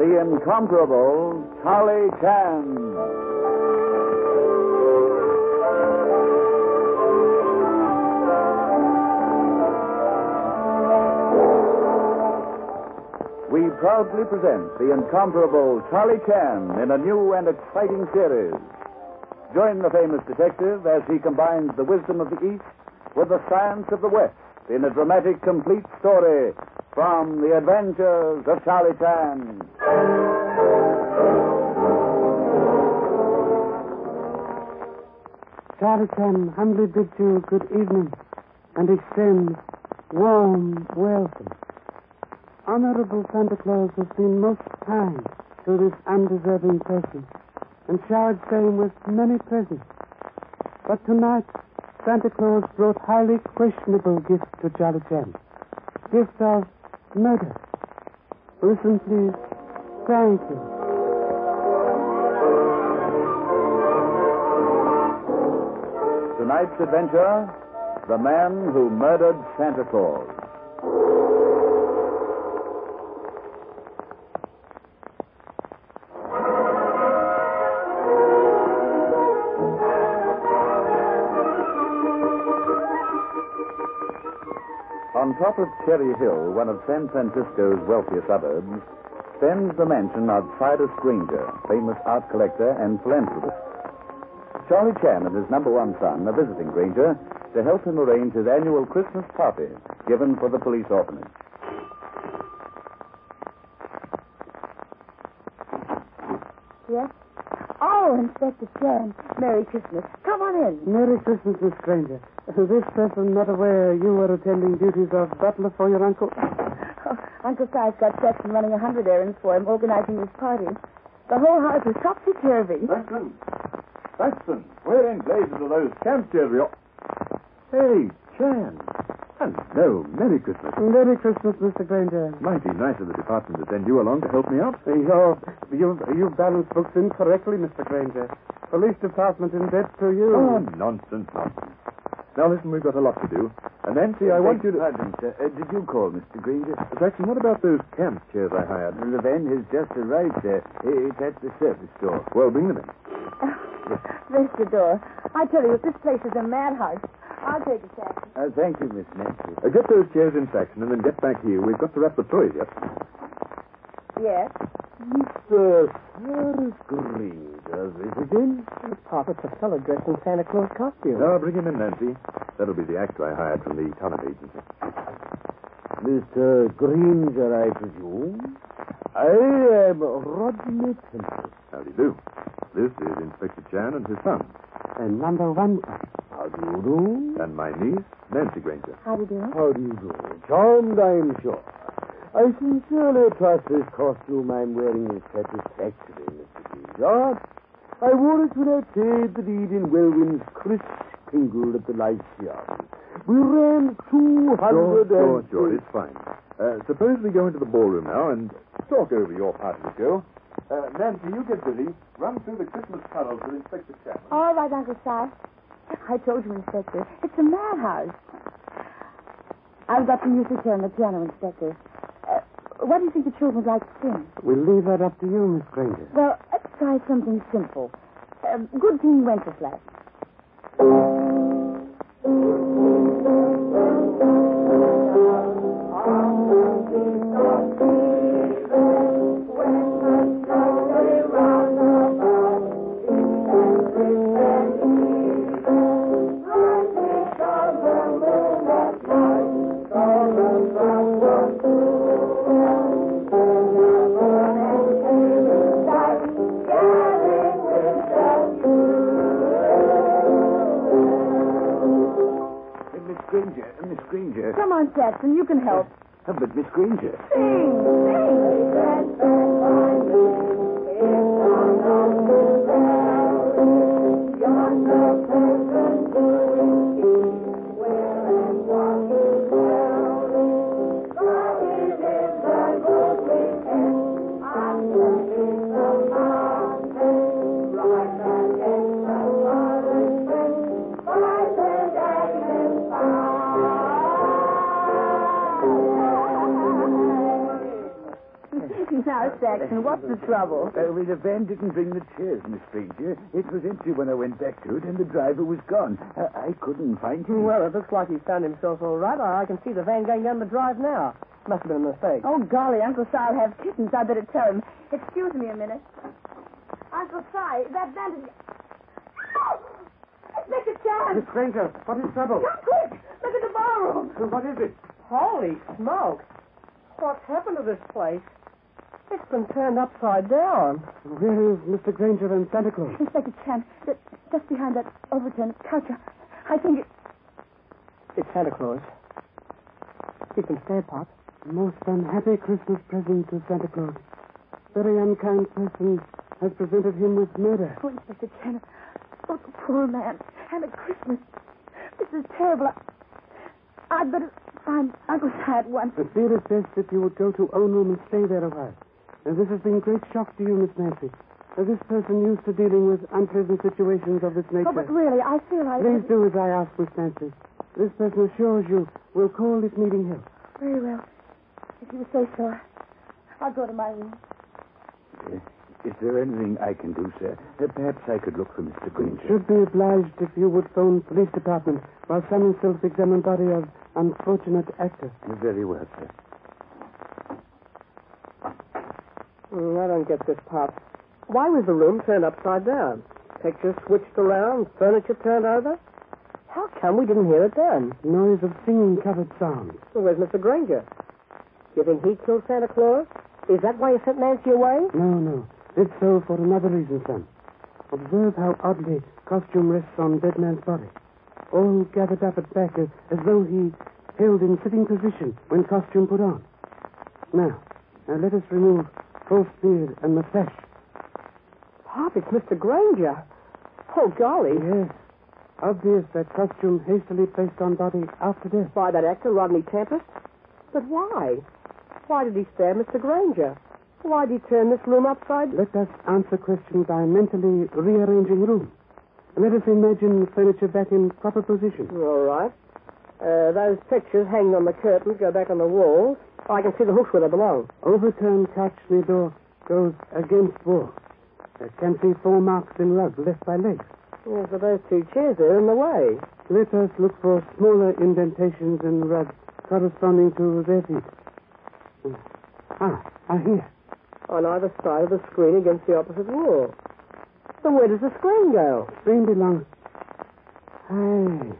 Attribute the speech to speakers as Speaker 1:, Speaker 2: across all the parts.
Speaker 1: the incomparable Charlie Chan. We proudly present the incomparable Charlie Chan in a new and exciting series. Join the famous detective as he combines the wisdom of the East with the science of the West in a dramatic, complete story from the adventures of Charlie Chan.
Speaker 2: Charlie Chan humbly bids you good evening and extends warm welcome. Honorable Santa Claus has been most kind to this undeserving person and showered same with many presents. But tonight, Santa Claus brought highly questionable gifts to Charlie Chan. Gifts of murder. Listen, please. You.
Speaker 1: Tonight's adventure The Man Who Murdered Santa Claus. On top of Cherry Hill, one of San Francisco's wealthiest suburbs, stands the mansion of Cyrus Granger, famous art collector and philanthropist. Charlie Chan and his number one son are visiting Granger to help him arrange his annual Christmas party given for the police orphanage.
Speaker 3: Yes? Oh, Inspector Chan. Merry Christmas. Come on in.
Speaker 2: Merry Christmas, Miss Granger. This person not aware you were attending duties of butler for your uncle.
Speaker 3: Oh, Uncle Si's got Saxon running a hundred errands for him, organizing his party. The whole house is topsy-turvy.
Speaker 1: Saxon! Saxon! Where in blazes are those camps you Hey, Chan. Hello. Merry Christmas.
Speaker 2: Merry Christmas, Mr. Granger.
Speaker 1: Mighty nice of the department to send you along to help me out.
Speaker 2: Uh, You're, you've, you've balanced books incorrectly, Mr. Granger. Police department in debt to you.
Speaker 1: Oh, nonsense, nonsense. Now, listen, we've got a lot to do. And Nancy, I want you to...
Speaker 4: Pardon, sir. Uh, did you call, Mr. Granger?
Speaker 1: Saxon, what about those camp chairs I hired?
Speaker 4: The van has just arrived, sir. It's at the service store.
Speaker 1: Well, bring them in.
Speaker 3: There's the door. I tell you, if this place is a madhouse, I'll take a taxi.
Speaker 4: Uh, thank you, Miss Nancy.
Speaker 1: Uh, get those chairs in, Saxon, and then get back here. We've got to wrap the toys yet.
Speaker 3: Yes?
Speaker 4: Mr. Cyrus Granger visiting?
Speaker 2: Papa, it's a fellow dressed in Santa Claus costume.
Speaker 1: Now, bring him in, Nancy. That'll be the actor I hired from the talent agency.
Speaker 4: Mr. Granger, I presume? I am Rodney Temple.
Speaker 1: How do you do? This is Inspector Chan and his son.
Speaker 2: And number one.
Speaker 4: How do you do?
Speaker 1: And my niece, Nancy Granger.
Speaker 3: How do you do?
Speaker 4: How do you do? Charmed, I'm sure. I sincerely trust this costume I'm wearing is satisfactory, Mr. Granger. I wore it when I played the lead in Welwyn's Chris Kringle at the Lyceum. We ran 200
Speaker 1: Sure, sure,
Speaker 4: and...
Speaker 1: sure. It's fine. Uh, suppose we go into the ballroom now and talk over your part of the show. Uh, Nancy, you get busy. Run through the Christmas carols with Inspector Chapman.
Speaker 3: All right, Uncle Si. I told you, Inspector. It's a madhouse. I've got the music here on the piano, Inspector. What do you think the children would like to sing?
Speaker 2: We'll leave that up to you, Miss Granger.
Speaker 3: Well, let's try something simple. Uh, good King Wenceslas. Jackson, you can help.
Speaker 4: But Miss Granger.
Speaker 3: Now, Saxon, what's the trouble?
Speaker 4: Uh, well, the van didn't bring the chairs, Miss Granger. It was empty when I went back to it, and the driver was gone. Uh, I couldn't find him.
Speaker 5: Well, it looks like he's found himself all right. I I can see the van going down the drive now. Must have been a mistake.
Speaker 3: Oh, golly, Uncle Si'll have kittens. I better tell him. Excuse me a minute. Uncle Si, that bandit... Oh! Make a chance!
Speaker 2: Miss Granger, what is trouble?
Speaker 3: Come quick! Look at the ballroom!
Speaker 2: What is it?
Speaker 5: Holy smoke! What's happened to this place? It's been turned upside down.
Speaker 2: Where is Mr. Granger and Santa Claus?
Speaker 3: Inspector Chan, just behind that overturned couch. I think it...
Speaker 5: It's Santa Claus. He's been stabbed, Pop.
Speaker 2: Most unhappy Christmas present to Santa Claus. Very unkind person has presented him with murder.
Speaker 3: Oh, Inspector Chan. Oh, the poor man. And at Christmas. This is terrible. I'd better find Uncle Si at once.
Speaker 2: Feel it best if you would go to own room and stay there a while. And this has been a great shock to you, Miss Nancy. As this person used to dealing with unpleasant situations of this nature.
Speaker 3: Oh, but really, I feel like...
Speaker 2: Please do as I ask, Miss Nancy. This person assures you we'll call this meeting here.
Speaker 3: Very well. If you say so, I'll go to my room.
Speaker 4: Uh, is there anything I can do, sir? Uh, perhaps I could look for Mr. Granger.
Speaker 2: Should be obliged if you would phone police department while some self-examine body of unfortunate actor.
Speaker 4: Very well, sir.
Speaker 5: Mm, I don't get this, Pop. Why was the room turned upside down? Pictures switched around, furniture turned over? How come we didn't hear it then?
Speaker 2: Noise of singing covered sounds.
Speaker 5: Well, where's Mr. Granger? You think he killed Santa Claus? Is that why you sent Nancy away?
Speaker 2: No, no. It's so for another reason, son. Observe how oddly costume rests on dead man's body. All gathered up at back as, as though he held in sitting position when costume put on. Now, now let us remove false beard and mustache.
Speaker 5: Pop, it's Mr. Granger. Oh, golly.
Speaker 2: Yes. Obvious that costume hastily placed on body after death.
Speaker 5: By that actor, Rodney Tempest? But why? Why did he stab Mr. Granger? Why did he turn this room upside
Speaker 2: Let us answer question by mentally rearranging room. Let us imagine furniture back in proper position.
Speaker 5: All right. Uh, those pictures hanging on the curtains go back on the walls. I can see the hooks where they belong.
Speaker 2: Overturned near door goes against wall. I can see four marks in rug left by legs.
Speaker 5: Yes, but those two chairs are in the way.
Speaker 2: Let us look for smaller indentations in rug corresponding to their feet. Ah, ah, here.
Speaker 5: On either side of the screen against the opposite wall. Then where does the screen go?
Speaker 2: Screen belongs. Hey,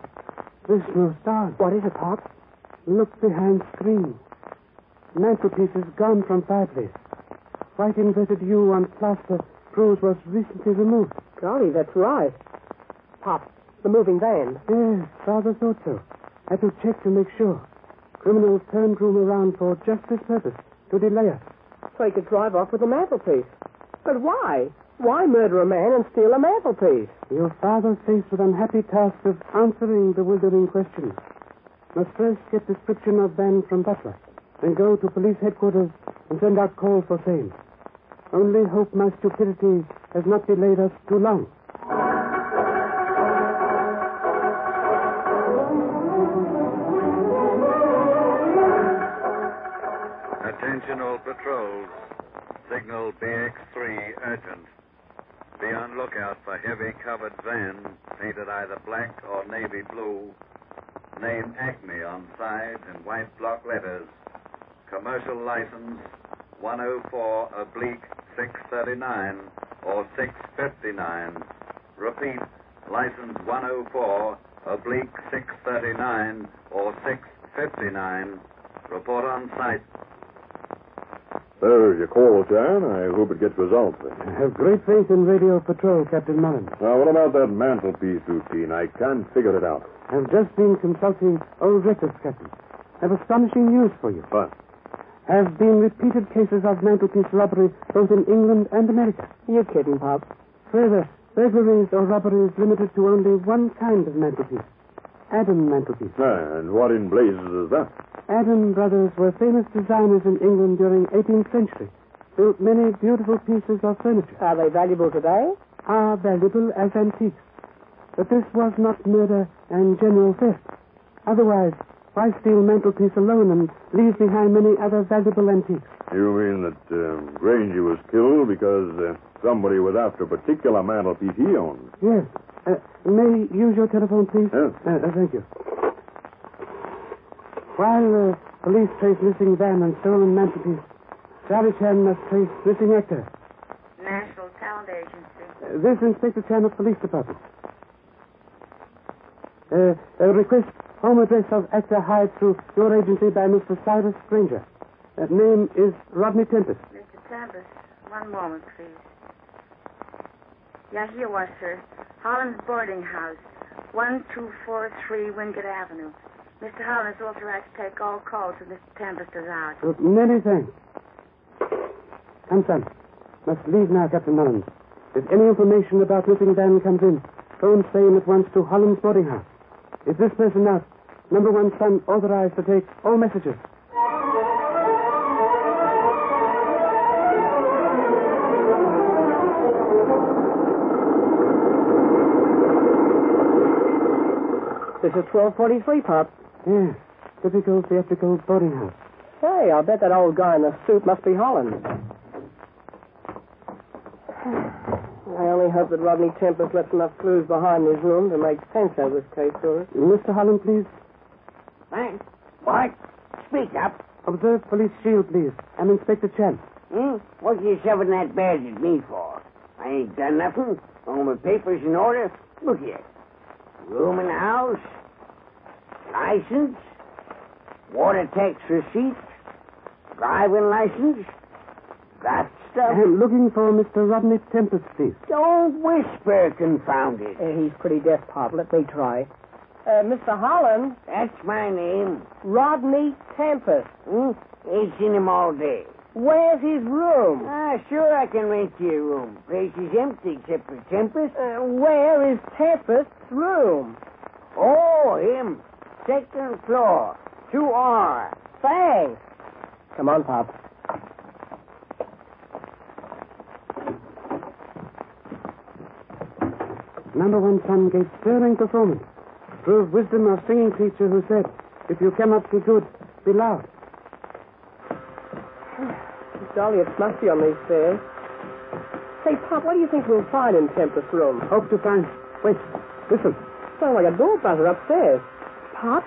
Speaker 2: this no stars.
Speaker 5: What is it, Pop?
Speaker 2: Look behind screen. Mantelpiece is gone from fireplace. White inverted U on plaster proves was recently removed.
Speaker 5: Golly, that's right. Pop, the moving van.
Speaker 2: Yes, father thought so. Had to check to make sure. Criminals turned room around for just this purpose, to delay us.
Speaker 5: So he could drive off with the mantelpiece. But why? Why murder a man and steal a mantelpiece?
Speaker 2: Your father faced with unhappy task of answering bewildering questions. Must first get description of van from butler, then go to police headquarters and send out calls for sale. Only hope my stupidity has not delayed us too long.
Speaker 6: Attention all patrols. Signal BX3 urgent. Be on lookout for heavy covered van painted either black or navy blue. Name Acme on side in white block letters. Commercial license 104 oblique 639 or 659. Repeat, license 104 oblique 639 or 659. Report on site.
Speaker 7: There's your call, Chan. I hope it gets results.
Speaker 2: I have great faith in radio patrol, Captain Mullins.
Speaker 7: Now, what about that mantelpiece routine? I can't figure it out.
Speaker 2: I've just been consulting old records, Captain. Have astonishing news for you.
Speaker 7: What?
Speaker 2: Have been repeated cases of mantelpiece robbery both in England and America.
Speaker 5: You're kidding, Pop?
Speaker 2: Further, burglaries or robberies limited to only one kind of mantelpiece. Adam mantelpiece.
Speaker 7: Ah, and what in blazes is that?
Speaker 2: Adam brothers were famous designers in England during 18th century. Built many beautiful pieces of furniture.
Speaker 5: Are they valuable today?
Speaker 2: Are valuable as antiques. But this was not murder and general theft. Otherwise, why steal mantelpiece alone and leave behind many other valuable antiques?
Speaker 7: You mean that uh, Granger was killed because uh, somebody was after a particular mantelpiece he owned?
Speaker 2: Yes. Uh, may I use your telephone, please?
Speaker 7: Yes.
Speaker 2: Uh, uh, thank you. While uh, police trace missing van and stolen mantelpiece, Charlie Chan must trace missing actor.
Speaker 8: National Talent Agency.
Speaker 2: Uh, this Inspector Chan of Police Department. Uh, a request home address of actor hired through your agency by Mr. Cyrus Granger. That name is Rodney Tempest.
Speaker 8: Mr. Tempest, one moment, please. Yeah, here was, sir. Holland's boarding house, 1243 Wingate Avenue. Mr. Holland is authorized to take all calls if Mr. Tempest is out.
Speaker 2: Many thanks. Come, son. Must leave now, Captain Mullins. If any information about missing van comes in, phone same at once to Holland's boarding house. If this person out, number one son authorized to take all messages.
Speaker 5: This is 1243, Pop.
Speaker 2: Yes, typical theatrical boarding house.
Speaker 5: Hey, I'll bet that old guy in the suit must be Holland. I only hope that Rodney Tempest left enough clues behind his room to make sense out of this case for us.
Speaker 2: Mr. Holland, please.
Speaker 9: Thanks. What? Speak up.
Speaker 2: Observe police shield, please. I'm Inspector Chan.
Speaker 9: Hmm? What are you shoving that badge at me for? I ain't done nothing. All my papers in order. Look here. Room in the house. License. Water tax receipt. Driving license. That stuff.
Speaker 2: I'm looking for Mr. Rodney Tempest, please.
Speaker 9: Don't whisper, confound it.
Speaker 5: Uh, he's pretty deaf, Pop. Let me try. Uh, Mr. Holland,
Speaker 9: That's my name.
Speaker 5: Rodney Tempest.
Speaker 9: Hmm? Ain't seen him all day.
Speaker 5: Where's his room?
Speaker 9: Ah, sure I can rent you a room. Place is empty except for Tempest.
Speaker 5: Uh, where is Tempest's room?
Speaker 9: Oh, him. Second floor. 2R.
Speaker 5: Thanks. Come on, Pop.
Speaker 2: Number one son gave sterling performance. Proved wisdom of singing teacher who said, if you cannot to good, be loud.
Speaker 5: Dolly, it's musty on these stairs. Say, Pop, what do you think we'll find in Tempest's room?
Speaker 2: Hope to find. Wait, listen.
Speaker 5: Sounds like a door buzzer upstairs. Pop,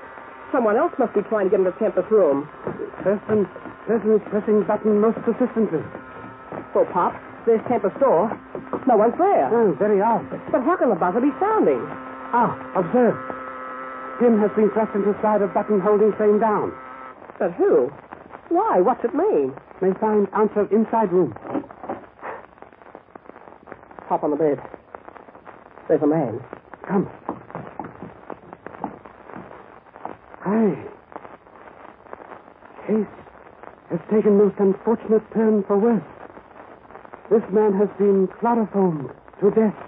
Speaker 5: someone else must be trying to get into Tempest's room.
Speaker 2: Person, person is pressing button most persistently.
Speaker 5: Well, Pop, there's Tempest's door. No one's there.
Speaker 2: Oh, very odd.
Speaker 5: But how can the buzzer be sounding?
Speaker 2: Ah, observe. Pin has been thrust into side of button holding frame down.
Speaker 5: But who? Why? What's it mean?
Speaker 2: May find answer inside room.
Speaker 5: Pop on the bed. There's a man.
Speaker 2: Come. Aye. Case has taken most unfortunate turn for worse. This man has been chloroformed to death.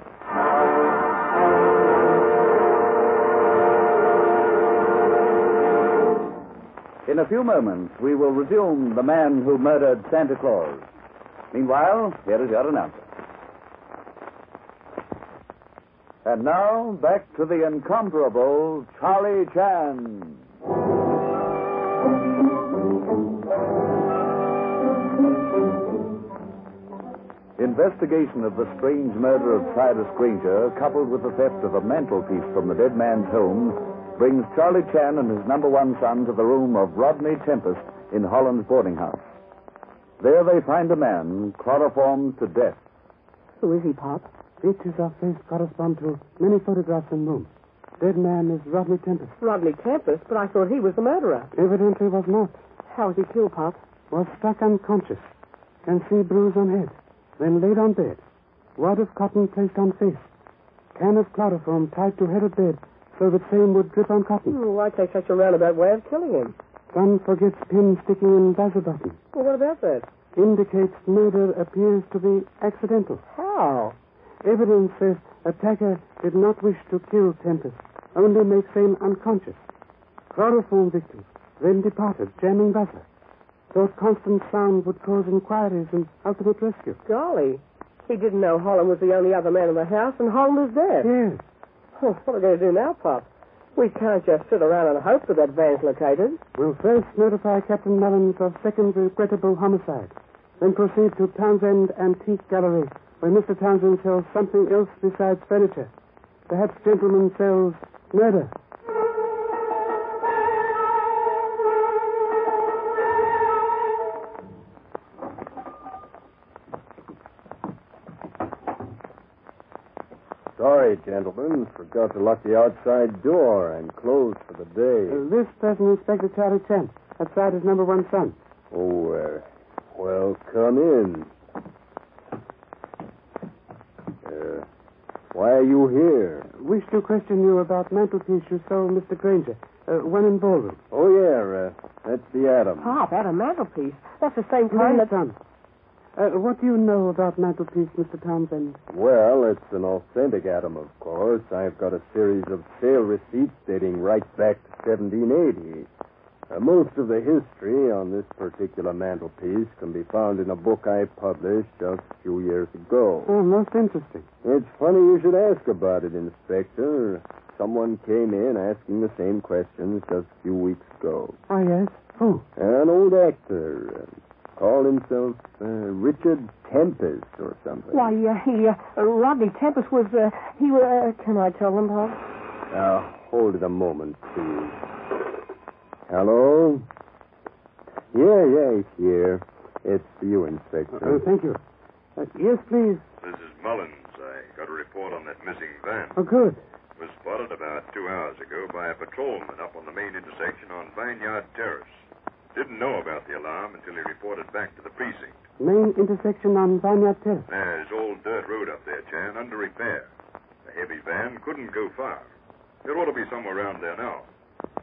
Speaker 1: In a few moments, we will resume The Man Who Murdered Santa Claus. Meanwhile, here is your announcer. And now, back to the incomparable Charlie Chan. Investigation of the strange murder of Cyrus Granger, coupled with the theft of a mantelpiece from the dead man's home, brings Charlie Chan and his number one son to the room of Rodney Tempest in Holland's boarding house. There they find a man chloroformed to death.
Speaker 5: Who is he, Pop?
Speaker 2: Features of face correspond to many photographs in room. Dead man is Rodney Tempest.
Speaker 5: Rodney Tempest, but I thought he was the murderer.
Speaker 2: Evidently was not.
Speaker 5: How was he killed, Pop?
Speaker 2: Was struck unconscious. Can see bruise on head. Then laid on bed. Wad of cotton placed on face. Can of chloroform tied to head of bed so that same would drip on cotton.
Speaker 5: Hmm, why take such a roundabout way of killing him?
Speaker 2: Son forgets pin sticking in buzzer button.
Speaker 5: Well, what about that?
Speaker 2: Indicates murder appears to be accidental.
Speaker 5: How?
Speaker 2: Evidence says attacker did not wish to kill Tempest, only make same unconscious. Chloroform victim, then departed, jamming buzzer. Thought constant sound would cause inquiries and ultimate rescue.
Speaker 5: Golly. He didn't know Holland was the only other man in the house, and Holland is dead.
Speaker 2: Yes.
Speaker 5: What are we going to do now, Pop? We can't just sit around and hope that that van's located.
Speaker 2: We'll first notify Captain Mullins of second regrettable homicide. Then proceed to Townsend Antique Gallery, where Mr. Townsend sells something else besides furniture. Perhaps gentleman sells murder.
Speaker 10: Sorry, gentlemen. Forgot to lock the outside door. I'm closed for the day.
Speaker 2: Uh, this person, Inspector Charlie Chan. Outside is number one son.
Speaker 10: Oh, uh, well, come in. Uh, why are you here?
Speaker 2: Wish to question you about mantelpiece you sold Mr. Granger. Uh, one in ballroom.
Speaker 10: Oh, yeah, uh, that's the Adam.
Speaker 5: Pop, that a mantelpiece. That's the same kind
Speaker 2: Yes,
Speaker 5: that...
Speaker 2: son. Uh, what do you know about mantelpiece, Mr. Townsend?
Speaker 10: Well, it's an authentic Adam, of course. I've got a series of sale receipts dating right back to 1780. Uh, most of the history on this particular mantelpiece can be found in a book I published just a few years ago.
Speaker 2: Oh, most interesting.
Speaker 10: It's funny you should ask about it, Inspector. Someone came in asking the same questions just a few weeks ago.
Speaker 2: Ah, yes. Who?
Speaker 10: An old actor. Called himself uh, Richard Tempest or something.
Speaker 5: Why, uh, he, uh, Rodney Tempest was, uh, he was, uh, can I tell them, Pop?
Speaker 10: Now, hold it a moment, please. Hello? Yeah, yeah, he's here. It's for you, Inspector.
Speaker 2: Oh, thank you. Uh, yes, please.
Speaker 7: This is Mullins. I got a report on that missing van.
Speaker 2: Oh, good.
Speaker 7: It was spotted about two hours ago by a patrolman up on the main intersection on Vineyard Terrace. Didn't know about the alarm until he reported back to the precinct.
Speaker 2: Main intersection on Vineyard Terrace.
Speaker 7: There's old dirt road up there, Chan, under repair. The heavy van couldn't go far. There ought to be somewhere around there now.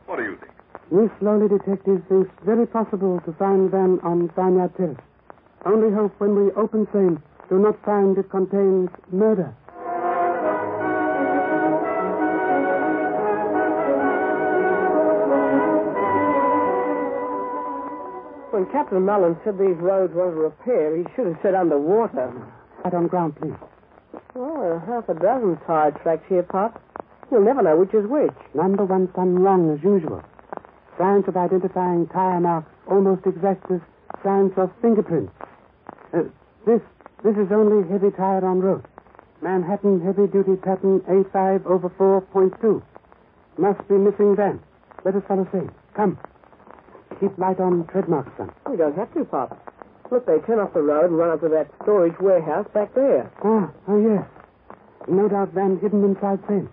Speaker 7: What do you think?
Speaker 2: Miss Lowley Detective thinks very possible to find van on Vineyard Terrace. Only hope when we open same do not find it contains murder.
Speaker 5: Captain Mullins said these roads were under repair, he should have said underwater.
Speaker 2: Right on ground, please.
Speaker 5: Well, there are half a dozen tire tracks here, Pop. You'll never know which is which.
Speaker 2: Number one son wrong as usual. Science of identifying tire marks almost exact as science of fingerprints. Uh, this this is only heavy tire on road. Manhattan heavy duty pattern A5 over 4.2. Must be missing van. Let us follow same. Come. Keep light on tread marks, son.
Speaker 5: We don't have to, Pop. Look, they turn off the road and run up to that storage warehouse back there.
Speaker 2: Ah, oh yes. No doubt van hidden inside same.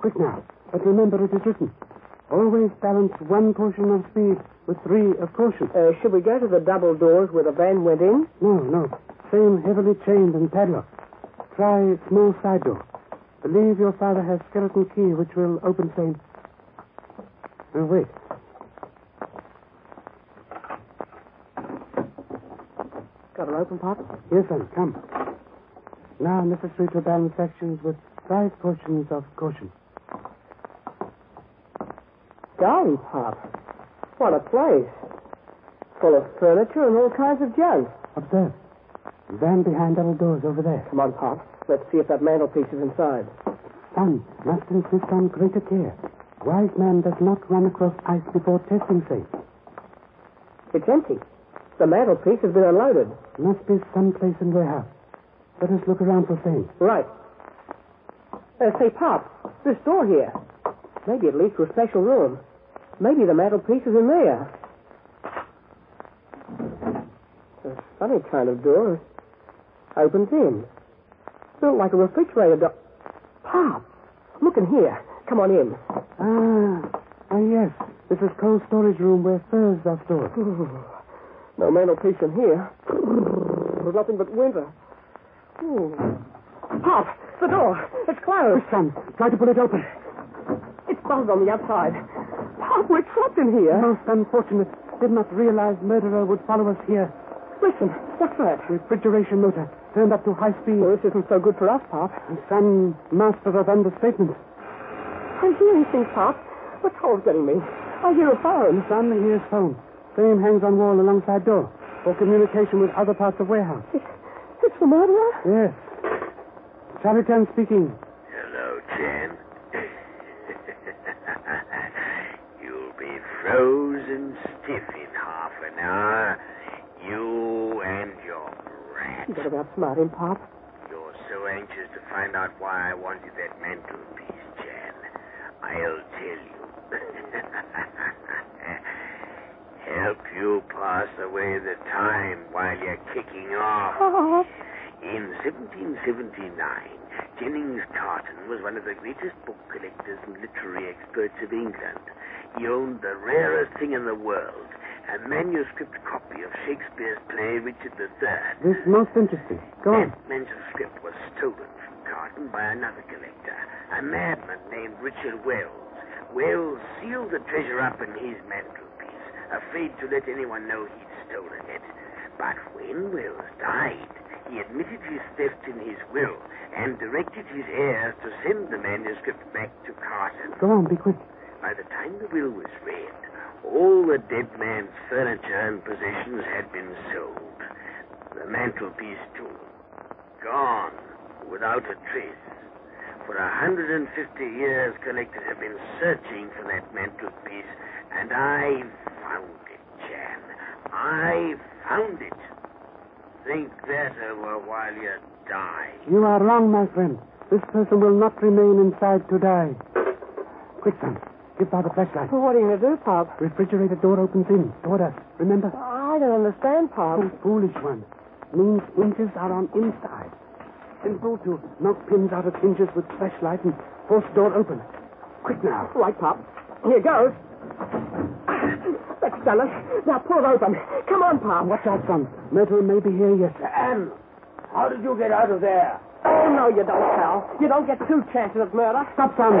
Speaker 2: Quick now. But remember it is written. Always balance one portion of speed with three of caution.
Speaker 5: Uh, should we go to the double doors where the van went in?
Speaker 2: No, no. Same heavily chained and padlocked. Try small side door. Believe your father has skeleton key which will open same. Uh, wait.
Speaker 5: Open, Pop?
Speaker 2: Yes, son. Come. Now necessary to balance sections with five portions of caution.
Speaker 5: Golly, Pop. What a place. Full of furniture and all kinds of junk.
Speaker 2: Observe. Van behind double doors over there.
Speaker 5: Come on, Pop. Let's see if that mantelpiece is inside.
Speaker 2: Son, must insist on greater care. Wise man does not run across ice before testing safe.
Speaker 5: It's empty. The mantelpiece has been unloaded.
Speaker 2: Must be someplace in the warehouse. Let us look around for same.
Speaker 5: Right. Uh, say, Pop, this door here. Maybe it leads to a special room. Maybe the mantelpiece is in there. A funny kind of door. Opens in. Built like a refrigerator door. Pop, look in here. Come on in.
Speaker 2: Ah, ah, yes. This is cold storage room where furs are stored.
Speaker 5: No mantelpiece in here. There's nothing but winter. Ooh. Pop, the door. It's closed.
Speaker 2: Son, try to pull it open.
Speaker 5: It's bolted on the outside. Pop, we're trapped in here.
Speaker 2: Most unfortunate. Did not realize murderer would follow us here.
Speaker 5: Listen, what's that?
Speaker 2: Refrigeration motor turned up to high speed.
Speaker 5: Well, this isn't so good for us, Pop.
Speaker 2: And son, master of understatement.
Speaker 5: I hear anything, Pop. The cold's getting me. I hear a phone.
Speaker 2: Son, here's phone. Same hangs on wall alongside door. For communication with other parts of warehouse.
Speaker 5: It's the murderer?
Speaker 2: Yes. Charlie Chan speaking.
Speaker 11: Hello, Chan.
Speaker 9: You'll be frozen stiff in half an hour. You and your brat.
Speaker 5: You better outsmart him, Pop.
Speaker 9: You're so anxious to find out why I wanted that mantelpiece, Chan. I'll tell you. Help you pass away the time while you're kicking off.
Speaker 5: Pop.
Speaker 9: In 1779, Jennings Carton was one of the greatest book collectors and literary experts of England. He owned the rarest thing in the world, a manuscript copy of Shakespeare's play Richard III.
Speaker 2: This most interesting. Go on.
Speaker 9: That manuscript was stolen from Carton by another collector, a madman named Richard Wells. Wells sealed the treasure up in his mantelpiece, afraid to let anyone know he'd stolen it. But when Wells died, he admitted his theft in his will and directed his heirs to send the manuscript back to Carson.
Speaker 2: Go on, be quick.
Speaker 9: By the time the will was read, all the dead man's furniture and possessions had been sold. The mantelpiece, too. Gone, without a trace. For a hundred and fifty years, collectors have been searching for that mantelpiece, and I found it, Chan. I found it. Think better while you die.
Speaker 2: You are wrong, my friend. This person will not remain inside to die. Quick, son. Give Bob a flashlight.
Speaker 5: Well, what are you going to do, Pop?
Speaker 2: Refrigerator door opens in toward us. Remember?
Speaker 5: Oh, I don't understand, Pop.
Speaker 2: You foolish one. Means hinges are on inside. Simple to knock pins out of hinges with flashlight and force door open. Quick now.
Speaker 5: Right, Pop. Here goes. Done. Now pull it open. Come on, Pop.
Speaker 2: Watch out, son. Murderer may be here yet.
Speaker 9: Anne, how did you get out of there?
Speaker 5: Oh, no, you don't, pal. You don't get two chances at murder.
Speaker 2: Stop, son.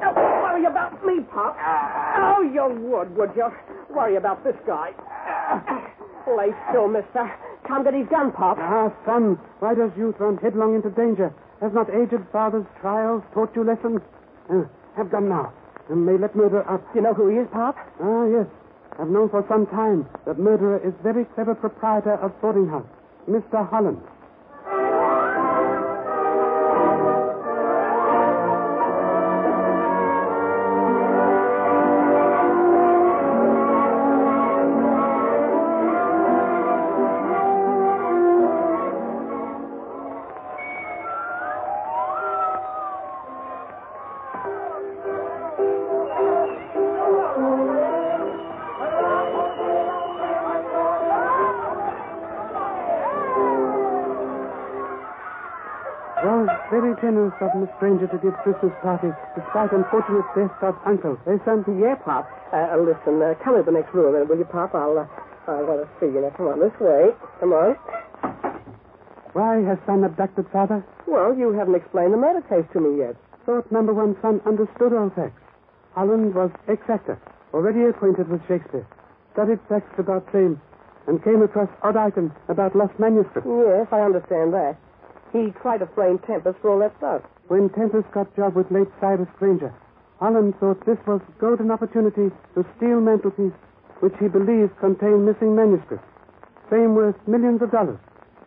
Speaker 5: Don't worry about me, Pop. Oh, you would, would you? Worry about this guy. Lay still, mister. Come get his gun, Pop.
Speaker 2: Ah, son, why does youth run headlong into danger? Has not aged father's trials taught you lessons? Uh, have gun now, and may let murder up.
Speaker 5: You know who he is, Pop?
Speaker 2: Ah, yes. I've known for some time that murderer is very clever proprietor of boarding house, Mr. Holland. Generous of Miss Granger to give Christmas party, despite unfortunate death of uncle. Eh, son?
Speaker 5: Yeah, Pop. Uh, uh, listen, uh, come into the next room a minute, will you, Pop? I'll, uh, I want to see you. Now, come on, this way. Come on.
Speaker 2: Why has son abducted father?
Speaker 5: Well, you haven't explained the murder case to me yet.
Speaker 2: Thought number one son understood all facts. Holland was ex-actor, already acquainted with Shakespeare, studied facts about fame, and came across odd items about lost manuscripts.
Speaker 5: Yes, I understand that. He tried to frame Tempest for all that stuff.
Speaker 2: When Tempest got job with late Cyrus Granger, Holland thought this was golden opportunity to steal mantelpiece, which he believed contained missing manuscripts. Fame worth millions of dollars.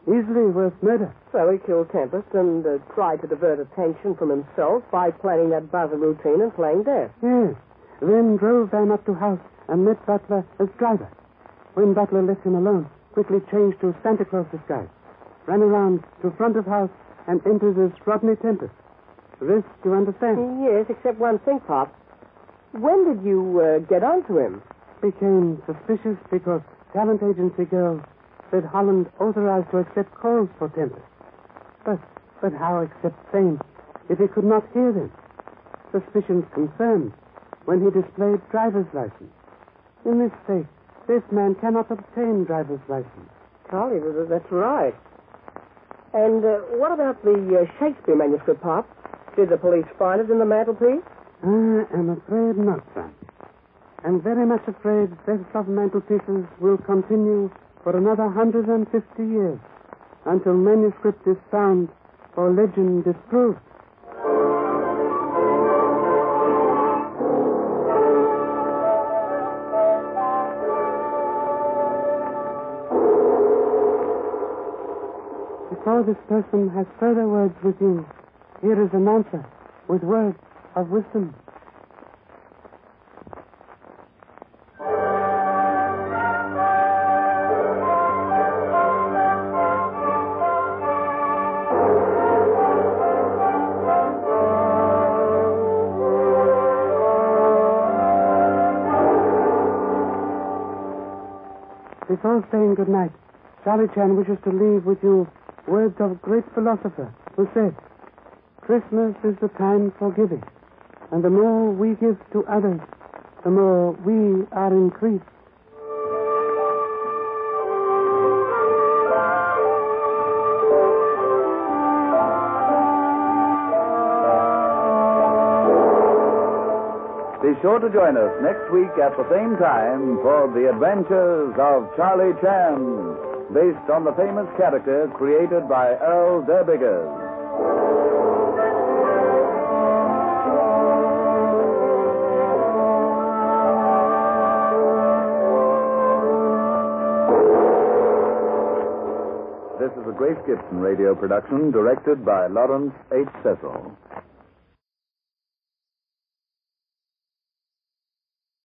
Speaker 2: Easily worth murder.
Speaker 5: So he killed Tempest and uh, tried to divert attention from himself by planning that buzzer routine and playing dead.
Speaker 2: Yes. Then drove Van up to house and met Butler as driver. When Butler left him alone, quickly changed to Santa Claus disguise. Ran around to front of house and entered as Rodney Tempest. Rest you understand?
Speaker 5: Yes, except one thing, Pop. When did you uh, get onto him?
Speaker 2: Became suspicious because talent agency girls said Holland authorized to accept calls for Tempest. But, but how accept fame if he could not hear them? Suspicions confirmed when he displayed driver's license. In this state, this man cannot obtain driver's license.
Speaker 5: Th- that's right. And uh, what about the uh, Shakespeare manuscript, Pop? Did the police find it in the mantelpiece?
Speaker 2: I am afraid not, son. I'm very much afraid theft of mantelpieces will continue for another 150 years until manuscript is found or legend disproved. Now this person has further words with you. Here is an answer with words of wisdom. Before saying good night, Charlie Chan wishes to leave with you words of a great philosopher who said, Christmas is the time for giving, and the more we give to others, the more we are increased.
Speaker 1: Be sure to join us next week at the same time for The Adventures of Charlie Chan, based on the famous character created by Earl Derr Biggers. This is a Grace Gibson radio production directed by Lawrence H. Cecil.